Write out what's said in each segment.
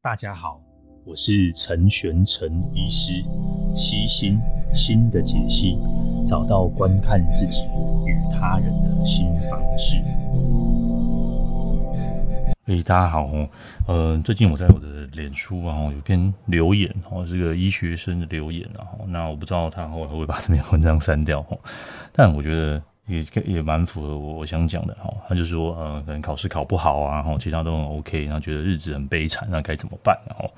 大家好，我是陈玄陈医师，悉心心的解析，找到观看自己与他人的新方式。诶，大家好哦，呃，最近我在我的脸书啊，有篇留言哦，这个医学生的留言啊，那我不知道他会不会把这篇文章删掉哦，但我觉得。也也蛮符合我我想讲的哈，他就说呃，可能考试考不好啊，然后其他都很 OK，然后觉得日子很悲惨，那该怎么办？然后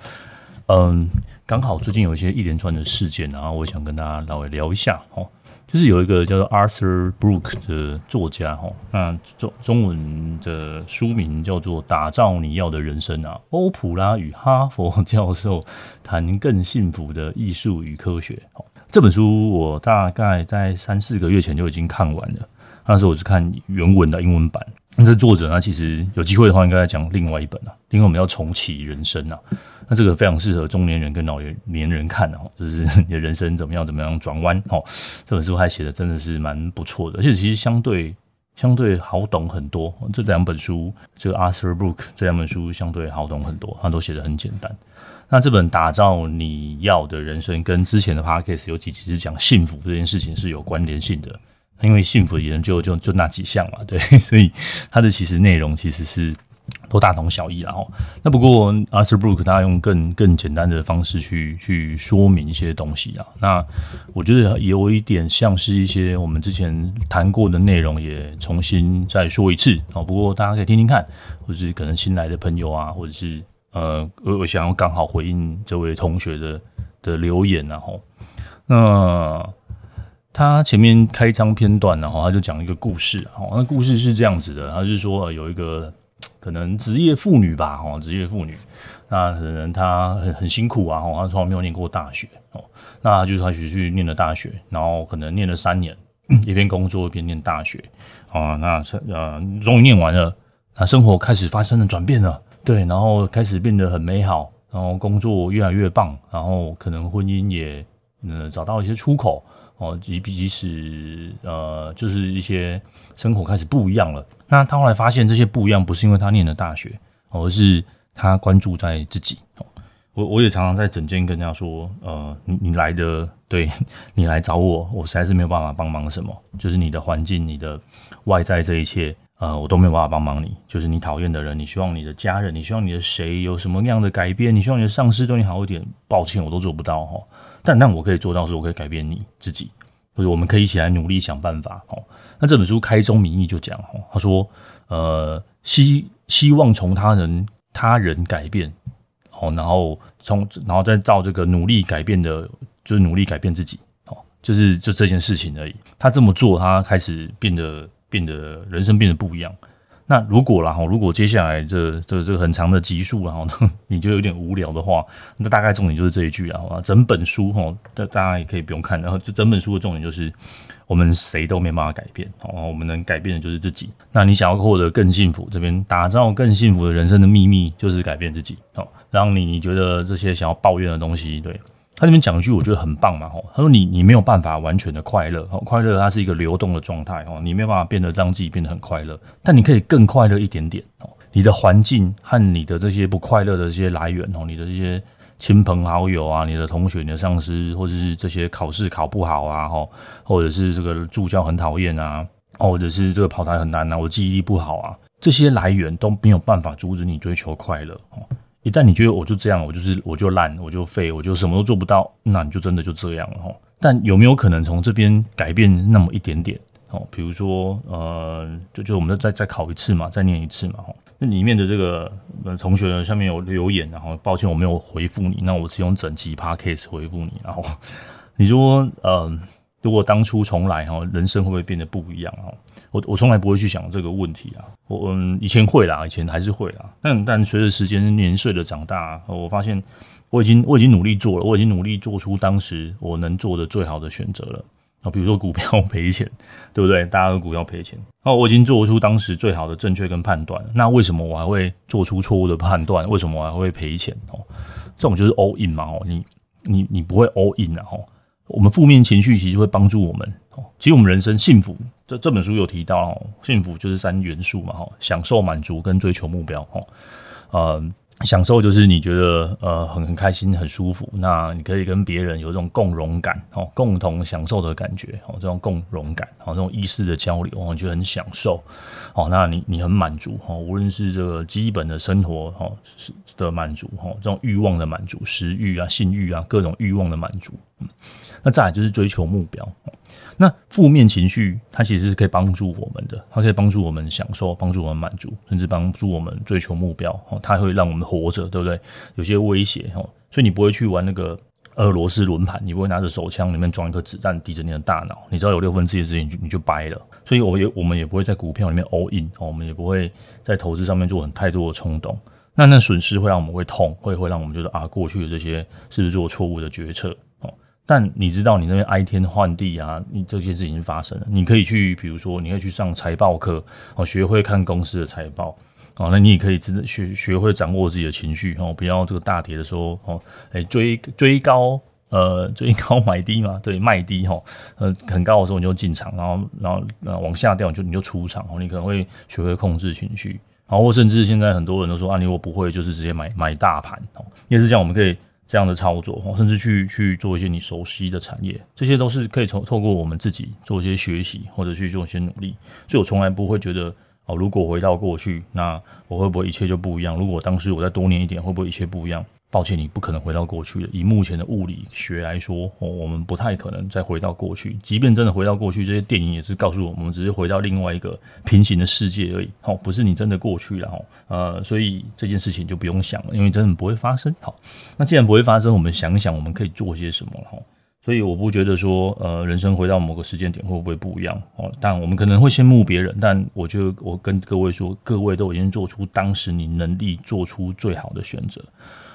嗯，刚好最近有一些一连串的事件，然后我想跟大家稍微聊一下哈，就是有一个叫做 Arthur Brook 的作家哈，那中中文的书名叫做《打造你要的人生》啊，欧普拉与哈佛教授谈更幸福的艺术与科学。这本书我大概在三四个月前就已经看完了，那时候我是看原文的英文版。那这作者呢，其实有机会的话，应该讲另外一本啊，因为我们要重启人生啊。那这个非常适合中年人跟老年人看哦，就是你的人生怎么样怎么样转弯哦。这本书还写的真的是蛮不错的，而且其实相对相对好懂很多。这两本书，这个 Arthur Brook 这两本书相对好懂很多，他都写的很简单。那这本打造你要的人生，跟之前的 podcast 有几集是讲幸福这件事情是有关联性的，因为幸福的人就就就那几项嘛，对，所以它的其实内容其实是都大同小异啦齁。那不过 Arthur Brook 他用更更简单的方式去去说明一些东西啊，那我觉得有一点像是一些我们之前谈过的内容，也重新再说一次啊。不过大家可以听听看，或者是可能新来的朋友啊，或者是。呃，我我想要刚好回应这位同学的的留言，然后，那他前面开张片段，然后他就讲一个故事，哦，那故事是这样子的，他是说有一个可能职业妇女吧，哦，职业妇女，那可能她很很辛苦啊，哦，她从来没有念过大学，哦，那就是她去去念了大学，然后可能念了三年，一边工作一边念大学，啊，那呃，终于念完了，那生活开始发生了转变了。对，然后开始变得很美好，然后工作越来越棒，然后可能婚姻也嗯、呃、找到一些出口哦，即即使呃就是一些生活开始不一样了。那他后来发现这些不一样不是因为他念了大学，而是他关注在自己。我我也常常在诊间跟人家说，呃，你你来的对 你来找我，我实在是没有办法帮忙什么，就是你的环境、你的外在这一切。呃，我都没有办法帮忙你。就是你讨厌的人，你希望你的家人，你希望你的谁有什么样的改变？你希望你的上司对你好一点。抱歉，我都做不到哈。但但我可以做到，是我可以改变你自己。我们可以一起来努力想办法。哦，那这本书开宗明义就讲，哦，他说，呃，希希望从他人他人改变，哦，然后从然后再照这个努力改变的，就是努力改变自己，哦，就是就这件事情而已。他这么做，他开始变得。变得人生变得不一样。那如果啦哈，如果接下来这这这很长的集数然后 你觉得有点无聊的话，那大概重点就是这一句啊。整本书哈，大大家也可以不用看。然后这整本书的重点就是，我们谁都没办法改变哦，我们能改变的就是自己。那你想要获得更幸福，这边打造更幸福的人生的秘密就是改变自己哦，让你觉得这些想要抱怨的东西，对。他这边讲一句，我觉得很棒嘛，吼，他说你你没有办法完全的快乐，快乐它是一个流动的状态，哦，你没有办法变得让自己变得很快乐，但你可以更快乐一点点，哦，你的环境和你的这些不快乐的这些来源，哦，你的这些亲朋好友啊，你的同学、你的上司，或者是这些考试考不好啊，吼，或者是这个助教很讨厌啊，或者是这个跑台很难啊，我记忆力不好啊，这些来源都没有办法阻止你追求快乐，哦。一旦你觉得我就这样，我就是我就烂，我就废，我就什么都做不到，那你就真的就这样了哈。但有没有可能从这边改变那么一点点？哦，比如说呃，就就我们再再考一次嘛，再念一次嘛哈。那里面的这个同学，下面有留言，然后抱歉我没有回复你，那我只用整集 podcast 回复你。然后你说呃，如果当初重来哈，人生会不会变得不一样哈？我我从来不会去想这个问题啊，我嗯以前会啦，以前还是会啦，但但随着时间年岁的长大，我发现我已经我已经努力做了，我已经努力做出当时我能做的最好的选择了啊，比如说股票赔钱，对不对？大家的股票赔钱，哦，我已经做出当时最好的正确跟判断，那为什么我还会做出错误的判断？为什么我还会赔钱？哦，这种就是 all in 嘛，哦，你你你不会 all in 啊，哦，我们负面情绪其实会帮助我们，哦，其实我们人生幸福。这这本书有提到，幸福就是三元素嘛，哈，享受、满足跟追求目标，哈，呃，享受就是你觉得呃很很开心很舒服，那你可以跟别人有这种共融感哦，共同享受的感觉哦，这种共融感哦，这种意识的交流哦，你觉得很享受哦，那你你很满足哦，无论是这个基本的生活哦是的满足哦，这种欲望的满足，食欲啊、性欲啊，各种欲望的满足，嗯，那再来就是追求目标。那负面情绪，它其实是可以帮助我们的，它可以帮助我们享受，帮助我们满足，甚至帮助我们追求目标。哦，它会让我们活着，对不对？有些威胁，哦，所以你不会去玩那个俄罗斯轮盘，你不会拿着手枪里面装一颗子弹抵着你的大脑，你知道有六分之一的事情你就你就掰了。所以我也我们也不会在股票里面 all in，我们也不会在投资上面做很太多的冲动。那那损失会让我们会痛，会会让我们觉得啊，过去的这些是不是做错误的决策？但你知道，你那边哀天换地啊，你这些事情发生了。你可以去，比如说，你可以去上财报课哦，学会看公司的财报哦。那你也可以真的学学会掌握自己的情绪哦，不要这个大跌的时候哦，哎追追高呃追高买低嘛，对，卖低哈，呃很高的时候你就进场，然后然后呃往下掉你就你就出场哦。你可能会学会控制情绪，然后甚至现在很多人都说啊，你我不会，就是直接买买大盘哦，也是这样，我们可以。这样的操作，甚至去去做一些你熟悉的产业，这些都是可以从透过我们自己做一些学习，或者去做一些努力。所以我从来不会觉得哦，如果回到过去，那我会不会一切就不一样？如果当时我再多年一点，会不会一切不一样？抱歉，你不可能回到过去的。以目前的物理学来说，哦，我们不太可能再回到过去。即便真的回到过去，这些电影也是告诉我们，我们只是回到另外一个平行的世界而已。哦，不是你真的过去了哦。呃，所以这件事情就不用想了，因为真的不会发生。好，那既然不会发生，我们想想我们可以做些什么了哈。所以我不觉得说，呃，人生回到某个时间点会不会不一样哦？但我们可能会羡慕别人，但我觉得我跟各位说，各位都已经做出当时你能力做出最好的选择。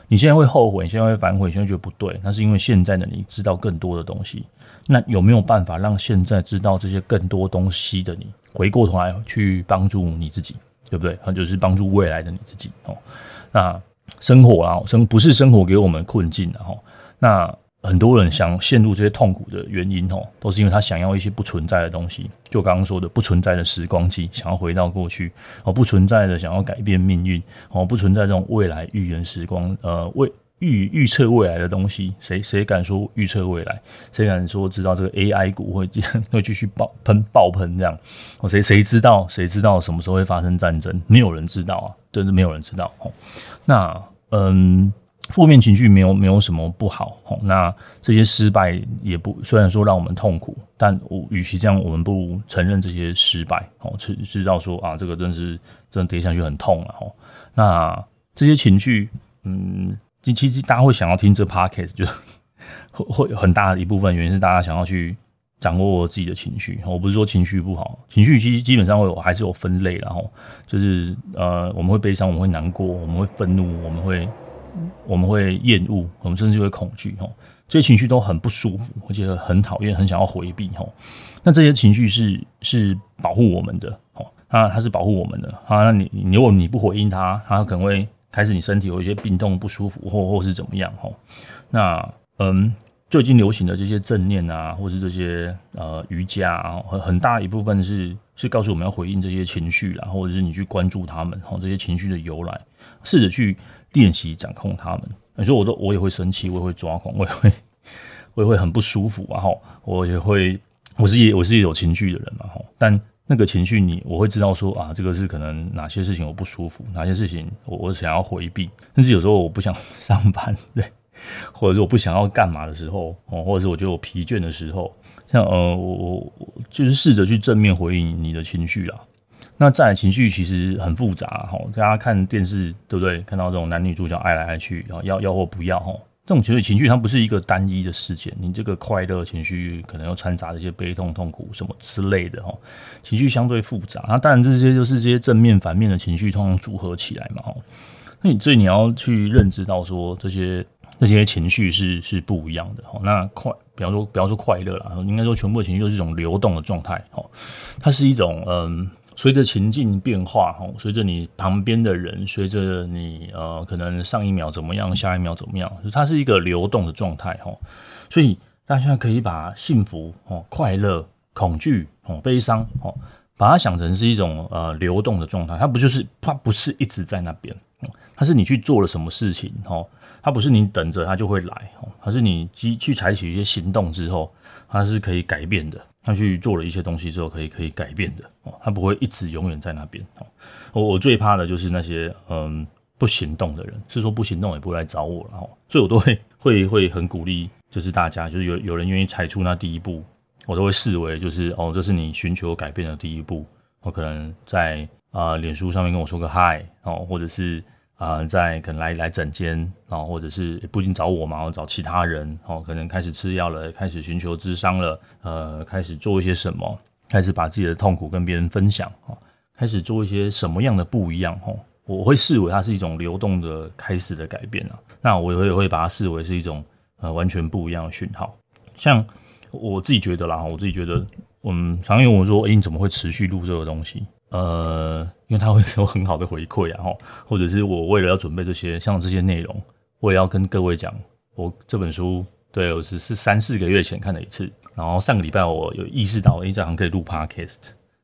你现在会后悔，你现在会反悔，你现在觉得不对，那是因为现在的你知道更多的东西。那有没有办法让现在知道这些更多东西的你，回过头来去帮助你自己，对不对？那就是帮助未来的你自己哦。那生活啊，生不是生活给我们困境的哈。那很多人想陷入这些痛苦的原因哦，都是因为他想要一些不存在的东西。就刚刚说的，不存在的时光机，想要回到过去哦，不存在的想要改变命运哦，不存在这种未来预言时光呃未预预测未来的东西。谁谁敢说预测未来？谁敢说知道这个 AI 股会这样会继续爆喷爆喷这样？哦，谁谁知道？谁知道什么时候会发生战争？没有人知道啊，真的没有人知道哦。那嗯。负面情绪没有没有什么不好，那这些失败也不虽然说让我们痛苦，但我与其这样，我们不承认这些失败，哦，知知道说啊，这个真是真的跌下去很痛了，吼。那这些情绪，嗯，其实大家会想要听这 podcast，就会会很大的一部分原因是大家想要去掌握自己的情绪。我不是说情绪不好，情绪其实基本上会有还是有分类，然后就是呃，我们会悲伤，我们会难过，我们会愤怒，我们会。我们会厌恶，我们甚至会恐惧，吼，这些情绪都很不舒服，而且很讨厌，很想要回避，吼。那这些情绪是是保护我们的，吼，它它是保护我们的，啊，那你如果你不回应它，它可能会开始你身体有一些病痛不舒服，或或是怎么样，吼。那嗯，最近流行的这些正念啊，或是这些呃瑜伽啊，很很大一部分是是告诉我们要回应这些情绪啦，或者是你去关注他们，吼，这些情绪的由来，试着去。练习掌控他们，你说我都我也会生气，我也会抓狂，我也会我也会很不舒服啊！哈，我也会，我是也我是也有情绪的人嘛！哈，但那个情绪你我会知道说啊，这个是可能哪些事情我不舒服，哪些事情我我想要回避，甚至有时候我不想上班，对，或者是我不想要干嘛的时候，哦，或者是我觉得我疲倦的时候，像呃，我我就是试着去正面回应你的情绪啊。那再来情绪其实很复杂哈，大家看电视对不对？看到这种男女主角爱来爱去，然后要要或不要哈，这种情绪情绪它不是一个单一的事件，你这个快乐情绪可能又掺杂一些悲痛、痛苦什么之类的哈，情绪相对复杂。那当然这些就是这些正面、反面的情绪通常组合起来嘛哈。那你所以你要去认知到说这些这些情绪是是不一样的哈。那快，比方说比方说快乐啦，应该说全部的情绪都是一种流动的状态哈，它是一种嗯。随着情境变化，哈，随着你旁边的人，随着你呃，可能上一秒怎么样，下一秒怎么样，它是一个流动的状态，哈。所以大家可以把幸福、哦快乐、恐惧、哦悲伤、哦把它想成是一种呃流动的状态，它不就是它不是一直在那边，它是你去做了什么事情哦，它不是你等着它就会来哦，它是你去去采取一些行动之后，它是可以改变的，他去做了一些东西之后可以可以改变的哦，他不会一直永远在那边哦。我我最怕的就是那些嗯不行动的人，是说不行动也不会来找我了哦，所以我都会会会很鼓励，就是大家就是有有人愿意踩出那第一步。我都会视为就是哦，这是你寻求改变的第一步。我可能在啊、脸书上面跟我说个嗨哦，或者是啊、在可能来来诊间哦，或者是不一定找我嘛，我找其他人哦，可能开始吃药了，开始寻求智商了，呃，开始做一些什么，开始把自己的痛苦跟别人分享哦，开始做一些什么样的不一样哦，我会视为它是一种流动的开始的改变啊。那我也会会把它视为是一种呃完全不一样的讯号，像。我自己觉得啦，我自己觉得，嗯，常有我说，诶、你怎么会持续录这个东西？呃，因为它会有很好的回馈啊，哈，或者是我为了要准备这些，像这些内容，我也要跟各位讲，我这本书，对，我只是三四个月前看了一次，然后上个礼拜我有意识到，诶、欸，这样可以录 podcast，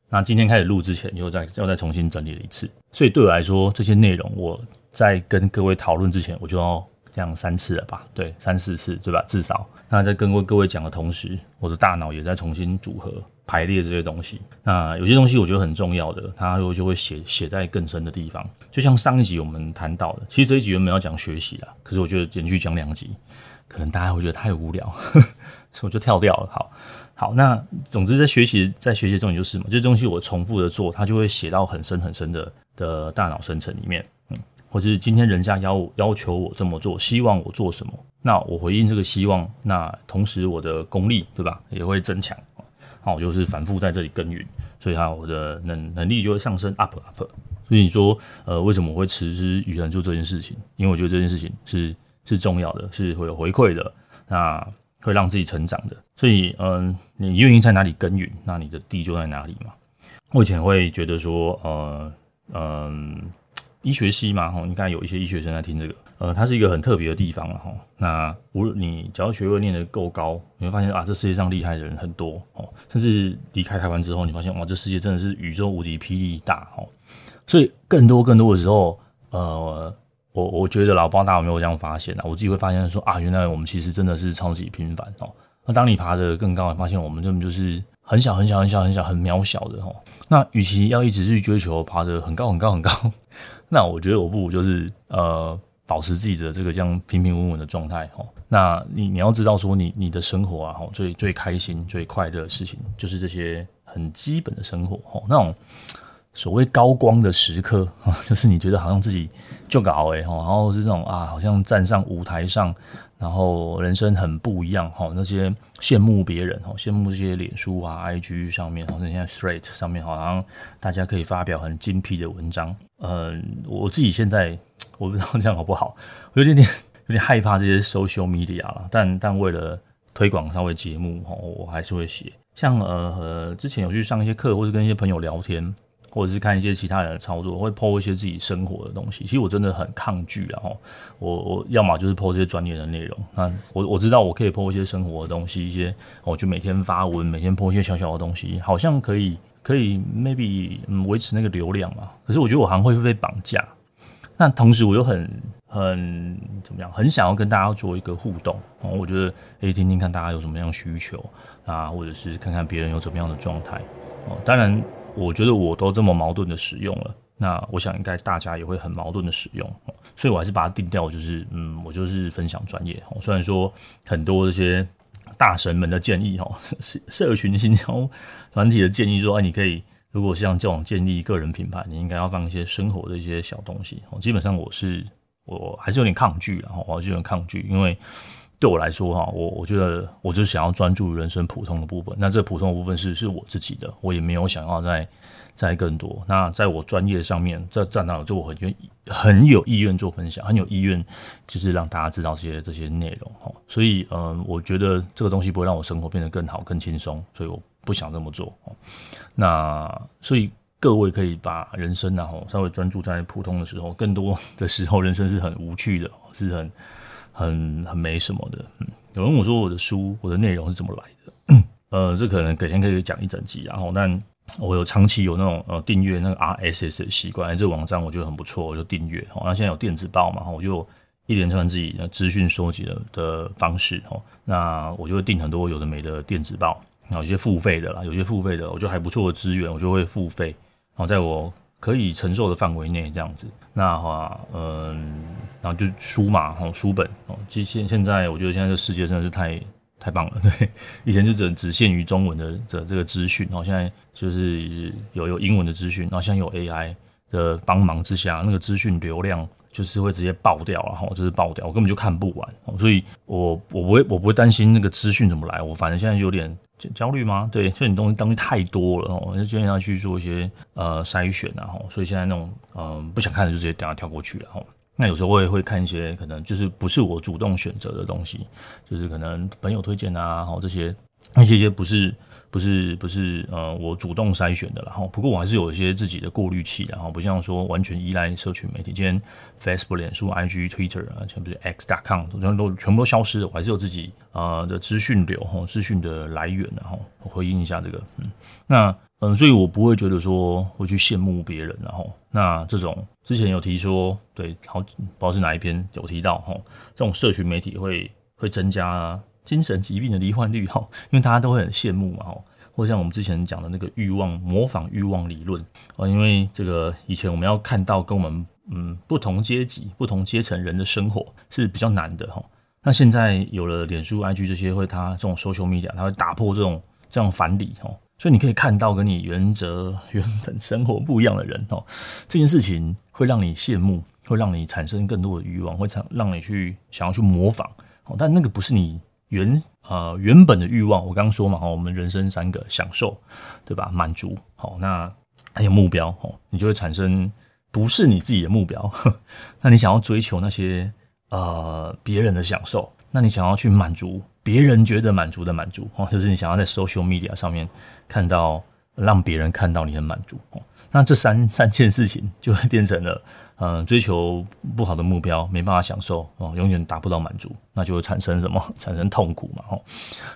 那今天开始录之前，又再又再重新整理了一次，所以对我来说，这些内容我在跟各位讨论之前，我就要。这样三次了吧？对，三四次，对吧？至少。那在跟各位讲的同时，我的大脑也在重新组合、排列这些东西。那有些东西我觉得很重要的，它就就会写写在更深的地方。就像上一集我们谈到的，其实这一集原本要讲学习啊，可是我觉得连续讲两集，可能大家会觉得太无聊，所以我就跳掉了。好，好，那总之在学习，在学习中就是嘛，这东西我重复的做，它就会写到很深很深的的大脑深层里面。嗯或者是今天人家要要求我这么做，希望我做什么，那我回应这个希望，那同时我的功力，对吧，也会增强。好，我就是反复在这里耕耘，所以哈，我的能能力就会上升，up up。所以你说，呃，为什么我会持之以恒做这件事情？因为我觉得这件事情是是重要的，是会有回馈的，那会让自己成长的。所以，嗯、你愿意在哪里耕耘，那你的地就在哪里嘛。我以前会觉得说，呃，嗯、呃。医学系嘛，吼，你看有一些医学生在听这个，呃，它是一个很特别的地方了，哈。那无论你只要学位念得够高，你会发现啊，这世界上厉害的人很多，哦，甚至离开台湾之后，你发现哇，这世界真的是宇宙无敌霹雳大，哦。所以更多更多的时候，呃，我我觉得老包大有没有这样发现啊？我自己会发现说啊，原来我们其实真的是超级平凡，哦。那当你爬得更高，你发现我们根本就是很小很小很小很小很渺小的，哦。那与其要一直去追求爬得很高很高很高。那我觉得我不如就是呃保持自己的这个这样平平稳稳的状态哈。那你你要知道说你你的生活啊哈最最开心最快乐的事情就是这些很基本的生活哈。那种所谓高光的时刻啊，就是你觉得好像自己就搞诶哈，然后是这种啊好像站上舞台上。然后人生很不一样哈，那些羡慕别人哈，羡慕这些脸书啊、IG 上面，好像现在 Straight 上面好像大家可以发表很精辟的文章。嗯，我自己现在我不知道这样好不好，我有点点有点害怕这些 social media 了。但但为了推广稍微节目哈，我还是会写。像呃呃，之前有去上一些课，或者跟一些朋友聊天。或者是看一些其他人的操作，会 po 一些自己生活的东西。其实我真的很抗拒，然后我我要么就是 po 这些专业的内容。那我我知道我可以 po 一些生活的东西，一些我就每天发文，每天 po 一些小小的东西，好像可以可以 maybe 嗯维持那个流量嘛。可是我觉得我好像会被绑架。那同时我又很很怎么样，很想要跟大家做一个互动哦。我觉得诶，听听看大家有什么样的需求啊，或者是看看别人有怎么样的状态。哦，当然。我觉得我都这么矛盾的使用了，那我想应该大家也会很矛盾的使用，所以我还是把它定调，就是嗯，我就是分享专业。虽然说很多这些大神们的建议 哈，社群行销团体的建议说，哎，你可以如果像这种建立个人品牌，你应该要放一些生活的一些小东西。基本上我是我还是有点抗拒，然后我还是有点抗拒，因为。对我来说，哈，我我觉得我就想要专注人生普通的部分。那这普通的部分是是我自己的，我也没有想要再再更多。那在我专业上面，这站到就我很愿很有意愿做分享，很有意愿就是让大家知道这些这些内容哈。所以，嗯，我觉得这个东西不会让我生活变得更好、更轻松，所以我不想这么做。那所以各位可以把人生然后稍微专注在普通的时候，更多的时候人生是很无趣的，是很。很很没什么的，嗯，有人问我说我的书我的内容是怎么来的？呃，这可能改天可以讲一整集，然后但我有长期有那种呃订阅那个 RSS 的习惯，这网站我觉得很不错，我就订阅。哦，那现在有电子报嘛，我就一连串自己的资讯收集的的方式。哦，那我就会订很多有的没的电子报，有些付费的啦，有些付费的，我觉得还不错的资源，我就会付费。然后在我可以承受的范围内这样子。那话，嗯，然后就书嘛，哦，书本哦，其实现现在我觉得现在这世界真的是太。太棒了，对，以前就只只限于中文的这这个资讯，然后现在就是有有英文的资讯，然后现在有 AI 的帮忙之下，那个资讯流量就是会直接爆掉，然后就是爆掉，我根本就看不完，所以我我不会我不会担心那个资讯怎么来，我反正现在有点焦虑吗？对，这种东西东西太多了，我就建议他去做一些呃筛选，然后所以现在那种嗯、不想看的就直接等下跳过去了，哈。那有时候我也会看一些可能就是不是我主动选择的东西，就是可能朋友推荐啊，好这些那些些不是不是不是呃我主动筛选的，然后不过我还是有一些自己的过滤器，然后不像说完全依赖社群媒体，今天 Facebook、脸书、IG、Twitter 啊，全部是 X.com 都都全部都消失了，我还是有自己呃的资讯流哈，资讯的来源，然后我回应一下这个，嗯，那。嗯，所以我不会觉得说会去羡慕别人，然后那这种之前有提说，对，好，不知道是哪一篇有提到哈，这种社群媒体会会增加精神疾病的罹患率哈，因为大家都会很羡慕嘛哈，或者像我们之前讲的那个欲望模仿欲望理论啊，因为这个以前我们要看到跟我们嗯不同阶级、不同阶层人的生活是比较难的哈，那现在有了脸书、IG 这些会，它这种 social media，它会打破这种这种藩篱哈。所以你可以看到跟你原则原本生活不一样的人哦，这件事情会让你羡慕，会让你产生更多的欲望，会让让你去想要去模仿哦。但那个不是你原呃原本的欲望。我刚刚说嘛，我们人生三个享受，对吧？满足好，那还有目标哦，你就会产生不是你自己的目标。那你想要追求那些呃别人的享受，那你想要去满足。别人觉得满足的满足哦，就是你想要在 social media 上面看到，让别人看到你很满足哦。那这三三件事情就会变成了，嗯，追求不好的目标，没办法享受哦，永远达不到满足，那就会产生什么？产生痛苦嘛，哦。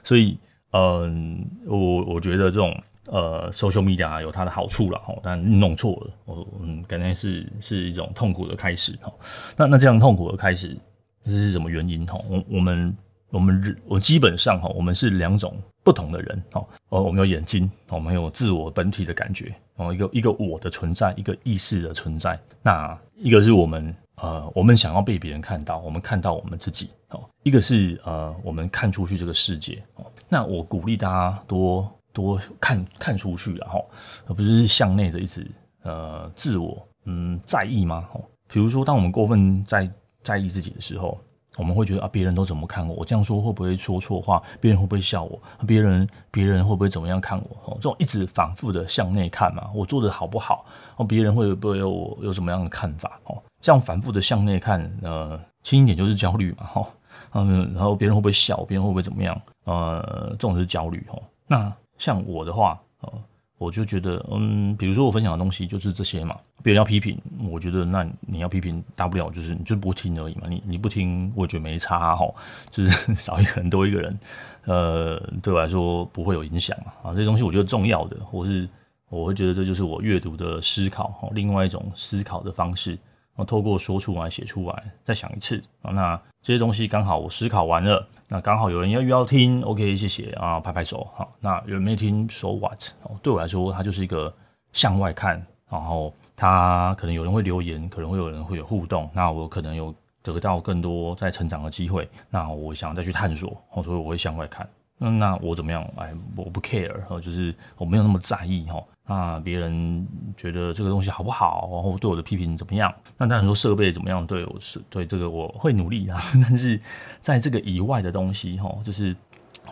所以，嗯，我我觉得这种呃 social media 有它的好处了，哦，但弄错了，我嗯，感觉是是一种痛苦的开始，哦。那那这样痛苦的开始，这是什么原因？哦，我我们。我们我基本上哈，我们是两种不同的人哦。哦，我们有眼睛，我们有自我本体的感觉哦，一个一个我的存在，一个意识的存在。那一个是我们呃，我们想要被别人看到，我们看到我们自己哦。一个是呃，我们看出去这个世界哦。那我鼓励大家多多看看出去，然后而不是向内的一直呃自我嗯在意吗？哦，比如说当我们过分在在意自己的时候。我们会觉得啊，别人都怎么看我？我这样说会不会说错话？别人会不会笑我？别人别人会不会怎么样看我？哦，这种一直反复的向内看嘛，我做的好不好？哦，别人会不会有我有什么样的看法？哦，这样反复的向内看，呃，轻一点就是焦虑嘛，哈，嗯，然后别人会不会笑？别人会不会怎么样？呃，这种是焦虑，哦。那像我的话，呃。我就觉得，嗯，比如说我分享的东西就是这些嘛，别人要批评，我觉得那你要批评，大不了就是你就不听而已嘛，你你不听，我觉得没差哈，就是 少一个人多一个人，呃，对我来说不会有影响，啊，这些东西我觉得重要的，或是我会觉得这就是我阅读的思考哈，另外一种思考的方式。我透过说出来、写出来，再想一次啊。那这些东西刚好我思考完了，那刚好有人要要听，OK，谢谢啊，拍拍手。好，那有人没听，So what？对我来说，它就是一个向外看，然后它可能有人会留言，可能会有人会有互动，那我可能有得到更多在成长的机会。那我想再去探索，所以我会向外看。那那我怎么样？哎，我不 care，就是我没有那么在意哈。啊，别人觉得这个东西好不好，然后对我的批评怎么样？那当然说设备怎么样，对我是对这个我会努力啊。但是在这个以外的东西，哈，就是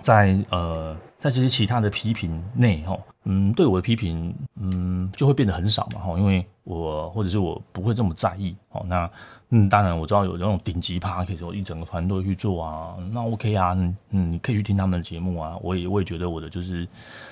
在呃，在这些其他的批评内，哈，嗯，对我的批评，嗯，就会变得很少嘛，哈，因为我或者是我不会这么在意，哦，那。嗯，当然我知道有那种顶级趴，可以说一整个团队去做啊，那 OK 啊，嗯，你可以去听他们的节目啊。我也我也觉得我的就是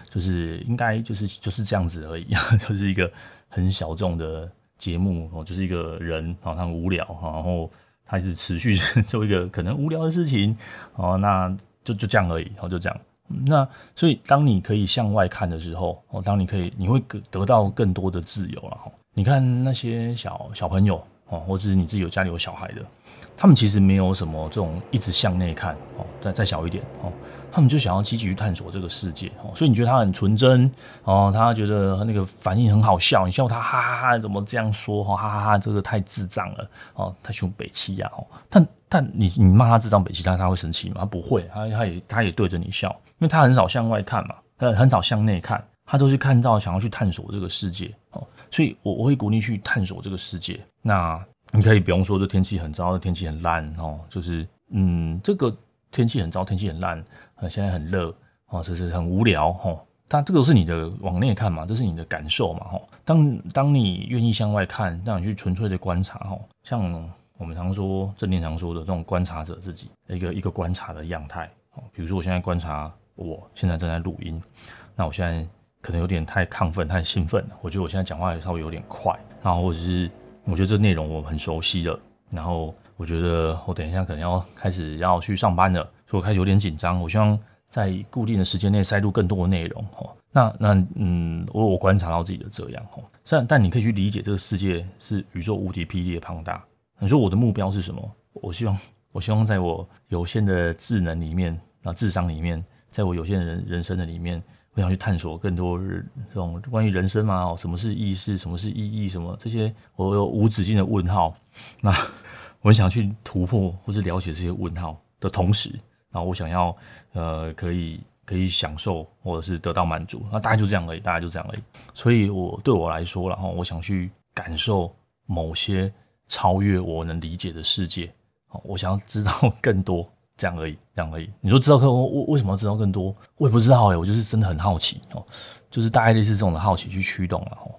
就是应该就是就是这样子而已，就是一个很小众的节目哦，就是一个人好像无聊，然后他一直持续做一个可能无聊的事情哦，那就就这样而已，然后就这样。那所以当你可以向外看的时候，哦，当你可以，你会得得到更多的自由了哈。你看那些小小朋友哦，或者是你自己有家里有小孩的。他们其实没有什么这种一直向内看哦，再再小一点哦，他们就想要积极去探索这个世界哦，所以你觉得他很纯真哦，他觉得那个反应很好笑，你笑他哈哈哈，怎么这样说哈哈哈哈，这个太智障了哦，太凶北七呀哦，但但你你骂他智障北七，他他会生气吗？他不会，他他也他也对着你笑，因为他很少向外看嘛，他很少向内看，他都是看到想要去探索这个世界哦，所以我我会鼓励去探索这个世界，那。你可以不用说这天气很糟，这天气很烂哦，就是嗯，这个天气很糟，天气很烂，呃，现在很热哦，这是很无聊哦。但这个是你的往内看嘛，这是你的感受嘛，哦。当当你愿意向外看，让你去纯粹的观察，哦，像我们常说正念常说的这种观察者自己一个一个观察的样态哦。比如说我现在观察，我现在正在录音，那我现在可能有点太亢奋、太兴奋了，我觉得我现在讲话也稍微有点快，然后或者是。我觉得这内容我很熟悉了，然后我觉得我等一下可能要开始要去上班了，所以我开始有点紧张。我希望在固定的时间内塞入更多的内容。哦，那那嗯，我我观察到自己的这样。哦，但但你可以去理解这个世界是宇宙无敌霹雳的庞大。你说我的目标是什么？我希望我希望在我有限的智能里面啊，智商里面，在我有限的人人生的里面。我想去探索更多这种关于人生嘛，什么是意识，什么是意义，什么这些，我有无止境的问号。那我想去突破或是了解这些问号的同时，然后我想要呃，可以可以享受或者是得到满足，那大概就这样而已，大概就这样而已。所以我对我来说，然后我想去感受某些超越我能理解的世界，我想要知道更多。这样而已，这样而已。你说知道更多，为为什么要知道更多？我也不知道哎，我就是真的很好奇哦，就是大概类似这种的好奇去驱动了哈。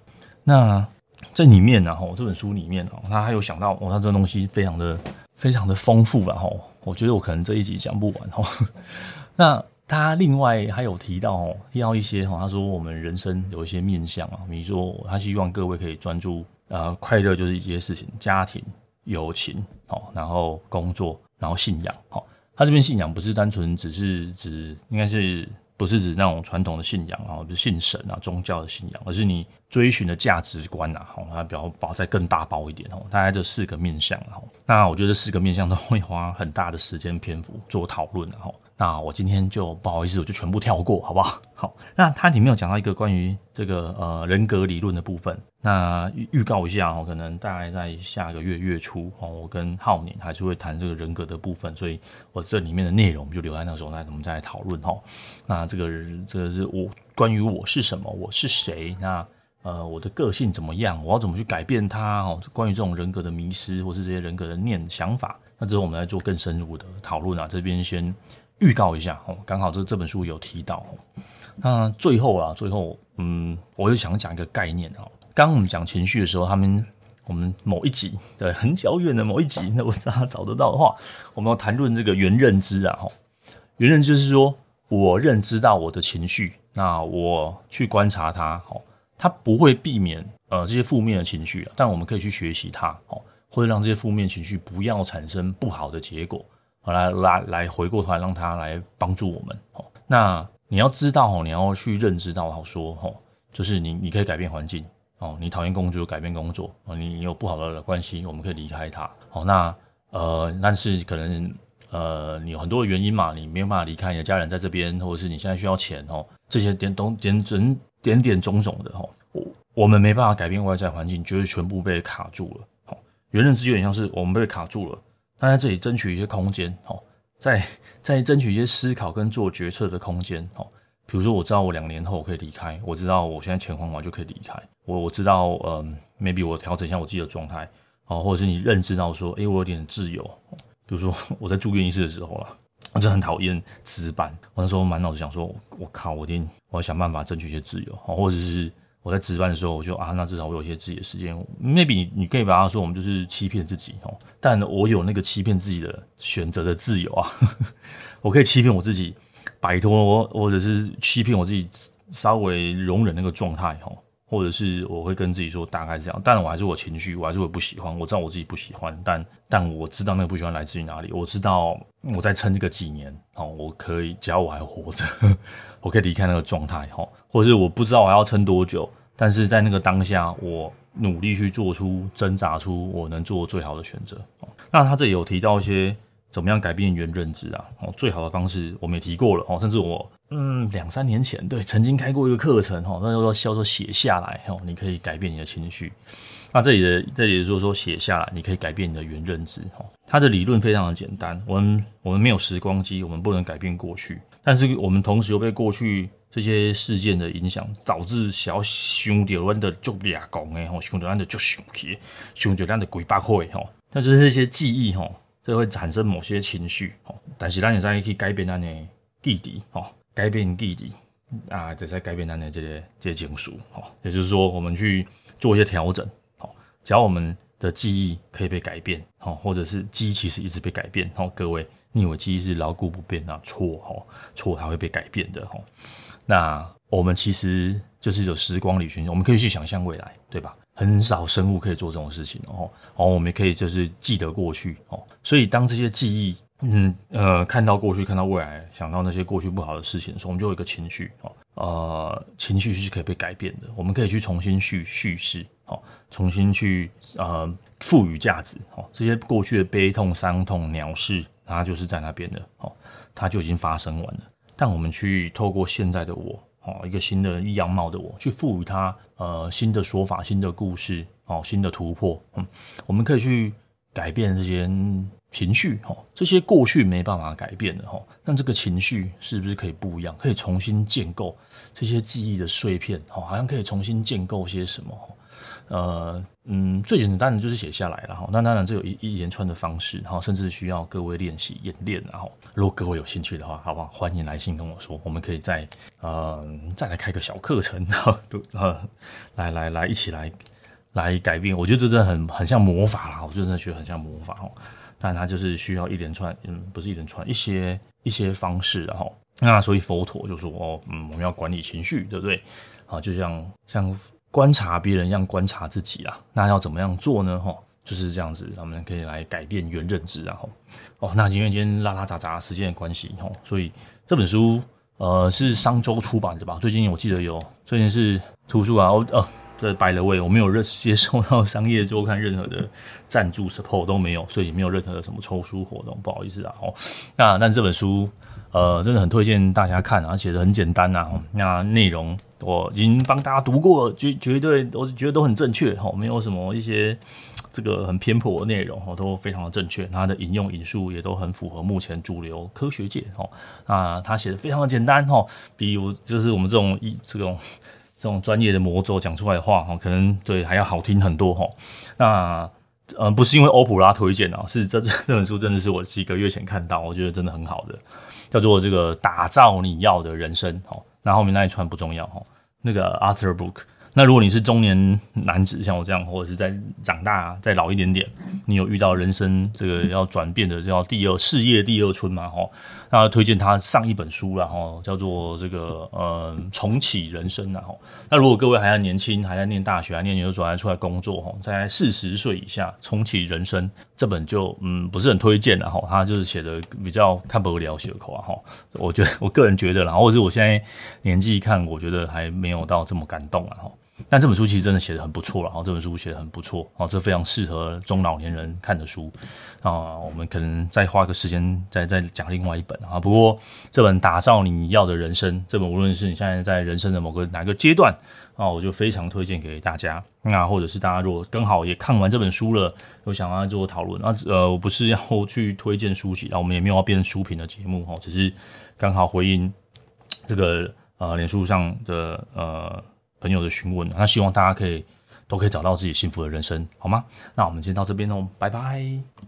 那这里面呢哈，这本书里面哦，他还有想到哦，他这个东西非常的非常的丰富了哈。我觉得我可能这一集讲不完哈。那他另外还有提到哦，提到一些哈，他说我们人生有一些面向啊，比如说他希望各位可以专注呃，快乐就是一些事情，家庭、友情哦，然后工作，然后信仰哈。他这边信仰不是单纯只是指，应该是不是指那种传统的信仰啊，不是信神啊，宗教的信仰，而是你追寻的价值观啊，好，它比较包再更大包一点哦，大概这四个面向哈。那我觉得四个面向都会花很大的时间篇幅做讨论哈。那我今天就不好意思，我就全部跳过，好不好？好，那它里面有讲到一个关于这个呃人格理论的部分。那预预告一下哦，可能大概在下个月月初哦，我跟浩年还是会谈这个人格的部分，所以我这里面的内容就留在那时候，那我们再来讨论哈。那这个这个是我关于我是什么，我是谁？那呃我的个性怎么样？我要怎么去改变它？哦，关于这种人格的迷失，或是这些人格的念想法，那之后我们来做更深入的讨论啊。这边先。预告一下哦，刚好这这本书有提到。那最后啊，最后嗯，我又想讲一个概念啊。刚刚我们讲情绪的时候，他们我们某一集对很遥远的某一集，那我大家找得到的话，我们要谈论这个原认知啊。原认知是说我认知到我的情绪，那我去观察它，哦，它不会避免呃这些负面的情绪，但我们可以去学习它，哦，或者让这些负面情绪不要产生不好的结果。好，来来来，回过头来让他来帮助我们。哦，那你要知道哦，你要去认知到，好说哦，就是你你可以改变环境哦，你讨厌工作就改变工作哦，你你有不好的关系，我们可以离开它。哦，那呃，但是可能呃，你有很多的原因嘛，你没有办法离开你的家人在这边，或者是你现在需要钱哦，这些点点点点点点种种的哦，我我们没办法改变外在环境，就是全部被卡住了。哦，原认知有点像是我们被卡住了。那在这里争取一些空间，哦，在在争取一些思考跟做决策的空间，哦，比如说我知道我两年后我可以离开，我知道我现在钱还完就可以离开，我我知道，嗯，maybe 我调整一下我自己的状态，哦，或者是你认知到说，诶，我有点自由，比如说我在住院医师的时候啦，我就很讨厌值班，我那时候满脑子想说，我靠，我一定我要想办法争取一些自由，哦，或者是。我在值班的时候，我就啊，那至少我有一些自己的时间。Maybe 你可以把它说，我们就是欺骗自己哦。但我有那个欺骗自己的选择的自由啊，我可以欺骗我自己，摆脱我，或者是欺骗我自己，稍微容忍那个状态哦。或者是我会跟自己说大概这样，但我还是我情绪，我还是我不喜欢，我知道我自己不喜欢，但但我知道那个不喜欢来自于哪里，我知道我再撑这个几年哦，我可以，只要我还活着，我可以离开那个状态哈，或者是我不知道我还要撑多久，但是在那个当下，我努力去做出挣扎出我能做最好的选择。那他这里有提到一些。怎么样改变原认知啊？哦，最好的方式我们也提过了哦，甚至我嗯两三年前对曾经开过一个课程哈，那叫做叫做写下来哦，你可以改变你的情绪。那这里的这里就是说写下来，你可以改变你的原认知哈。它的理论非常的简单，我们我们没有时光机，我们不能改变过去，但是我们同时又被过去这些事件的影响，导致小想到咱的就俩讲诶吼，想到咱的就生气，想到咱的鬼八会吼，那就是这些记忆吼。这会产生某些情绪，哦，但是咱也在去改变咱的记忆，哦，改变记忆啊，就在改变咱的这些这些情绪，哦，也就是说，我们去做一些调整，哦，只要我们的记忆可以被改变，哦，或者是记忆其实一直被改变，哦，各位，你以为记忆是牢固不变啊？错，哦，错，它会被改变的，哦，那我们其实就是有时光旅行，我们可以去想象未来，对吧？很少生物可以做这种事情哦，哦，我们也可以就是记得过去哦，所以当这些记忆，嗯呃，看到过去，看到未来，想到那些过去不好的事情的时候，我们就有一个情绪哦，呃，情绪是可以被改变的，我们可以去重新叙叙事，哦，重新去呃赋予价值，哦，这些过去的悲痛、伤痛、鸟事，它就是在那边的，哦，它就已经发生完了，但我们去透过现在的我。哦，一个新的样貌的我，去赋予它呃新的说法、新的故事，哦，新的突破。嗯，我们可以去改变这些情绪，哦，这些过去没办法改变的，哦。那这个情绪是不是可以不一样？可以重新建构这些记忆的碎片，哦，好像可以重新建构些什么？呃，嗯，最简单的就是写下来了哈。那当然，这有一一连串的方式，然后甚至需要各位练习演练。然后，如果各位有兴趣的话，好不好？欢迎来信跟我说，我们可以再呃再来开个小课程，然后 呃来来来一起来来改变。我觉得这真的很很像魔法啦，我就真的觉得很像魔法哦。但它就是需要一连串，嗯，不是一连串，一些一些方式，然后那所以佛陀就说哦，嗯，我们要管理情绪，对不对？啊，就像像。观察别人一样观察自己啊，那要怎么样做呢？哈，就是这样子，我们可以来改变原认知啊。哦，那因为今天拉拉杂杂时间的关系，哈，所以这本书呃是商周出版的吧？最近我记得有，最近是图书啊，哦呃，这摆了位我没有认接收到商业周刊任何的赞助 support 都没有，所以没有任何的什么抽书活动，不好意思啊。哦，那但这本书。呃，真的很推荐大家看，而且很简单呐。那内容我已经帮大家读过，绝绝对我觉得都很正确哈，没有什么一些这个很偏颇的内容哈，都非常的正确。它的引用引述也都很符合目前主流科学界哈。那他写的非常的简单哈，比如就是我们这种一这种这种专业的魔咒讲出来的话哈，可能对还要好听很多哈。那呃不是因为欧普拉推荐啊，是这这本书真的是我几个月前看到，我觉得真的很好的。叫做这个打造你要的人生，好，那后面那一串不重要，哈，那个 Arthur Book。那如果你是中年男子，像我这样，或者是在长大再老一点点，你有遇到人生这个要转变的叫第二事业第二春嘛？吼，那推荐他上一本书了哈，叫做这个呃重启人生，然后那如果各位还在年轻，还在念大学，还念研究所，还出来工作哈，在四十岁以下重启人生这本就嗯不是很推荐了哈，他就是写的比较看不了血口啊哈，我觉得我个人觉得啦，或者是我现在年纪看，我觉得还没有到这么感动啊哈。但这本书其实真的写的很不错了，哈，这本书写的很不错，哦，这非常适合中老年人看的书，啊，我们可能再花个时间再再讲另外一本啊。不过这本打造你要的人生，这本无论是你现在在人生的某个哪个阶段啊，我就非常推荐给大家。那或者是大家如果刚好也看完这本书了，有想要做讨论，那呃，我不是要 去推荐书籍，那我们也没有要变成书评的节目哈，只是刚好回应这个呃脸书上的呃。朋友的询问，那希望大家可以都可以找到自己幸福的人生，好吗？那我们今天到这边喽，拜拜。